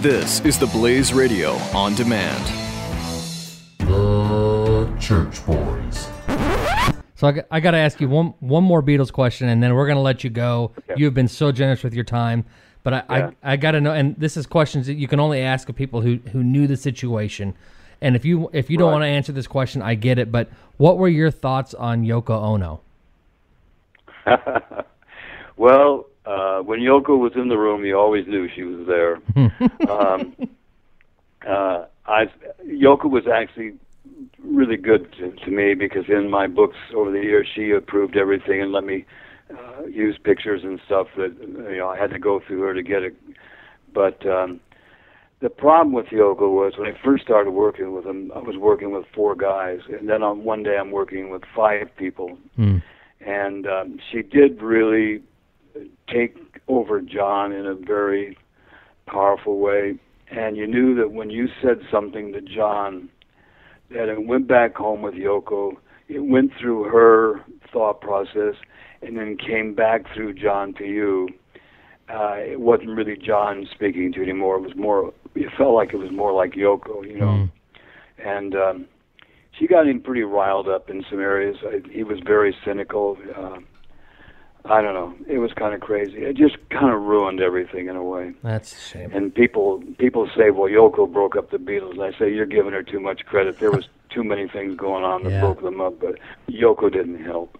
This is TheBlaze Radio on demand. The Church Boys. So I, got- I got to ask you one one more Beatles question, and then we're going to let you go. You have been so generous with your time, but I Yeah. I, I got to know, and this is questions that you can only ask of people who who knew the situation. And if you if you don't Right. want to answer this question, I get it. But what were your thoughts on Yoko Ono? well, uh, when Yoko was in the room, you always knew she was there. um, uh, I Yoko was actually really good to, to me because in my books over the years, she approved everything and let me uh, use pictures and stuff that you know I had to go through her to get it. But um, the problem with Yoko was when I first started working with him, I was working with four guys, and then on one day I'm working with five people and um, she did really take over John in a very powerful way. And you knew that when you said something to John, that it went back home with Yoko, it went through her thought process, and then came back through John to you. Uh, it wasn't really John speaking to you anymore. It was more. It felt like it was more like Yoko, you know. And um, she got him pretty riled up in some areas. I, he was very cynical. Uh, I don't know. It was kind of crazy. It just kind of ruined everything in a way. That's a shame. And people people say, "Well, Yoko broke up the Beatles." And I say, "You're giving her too much credit. There was too many things going on that Yeah. broke them up, but Yoko didn't help."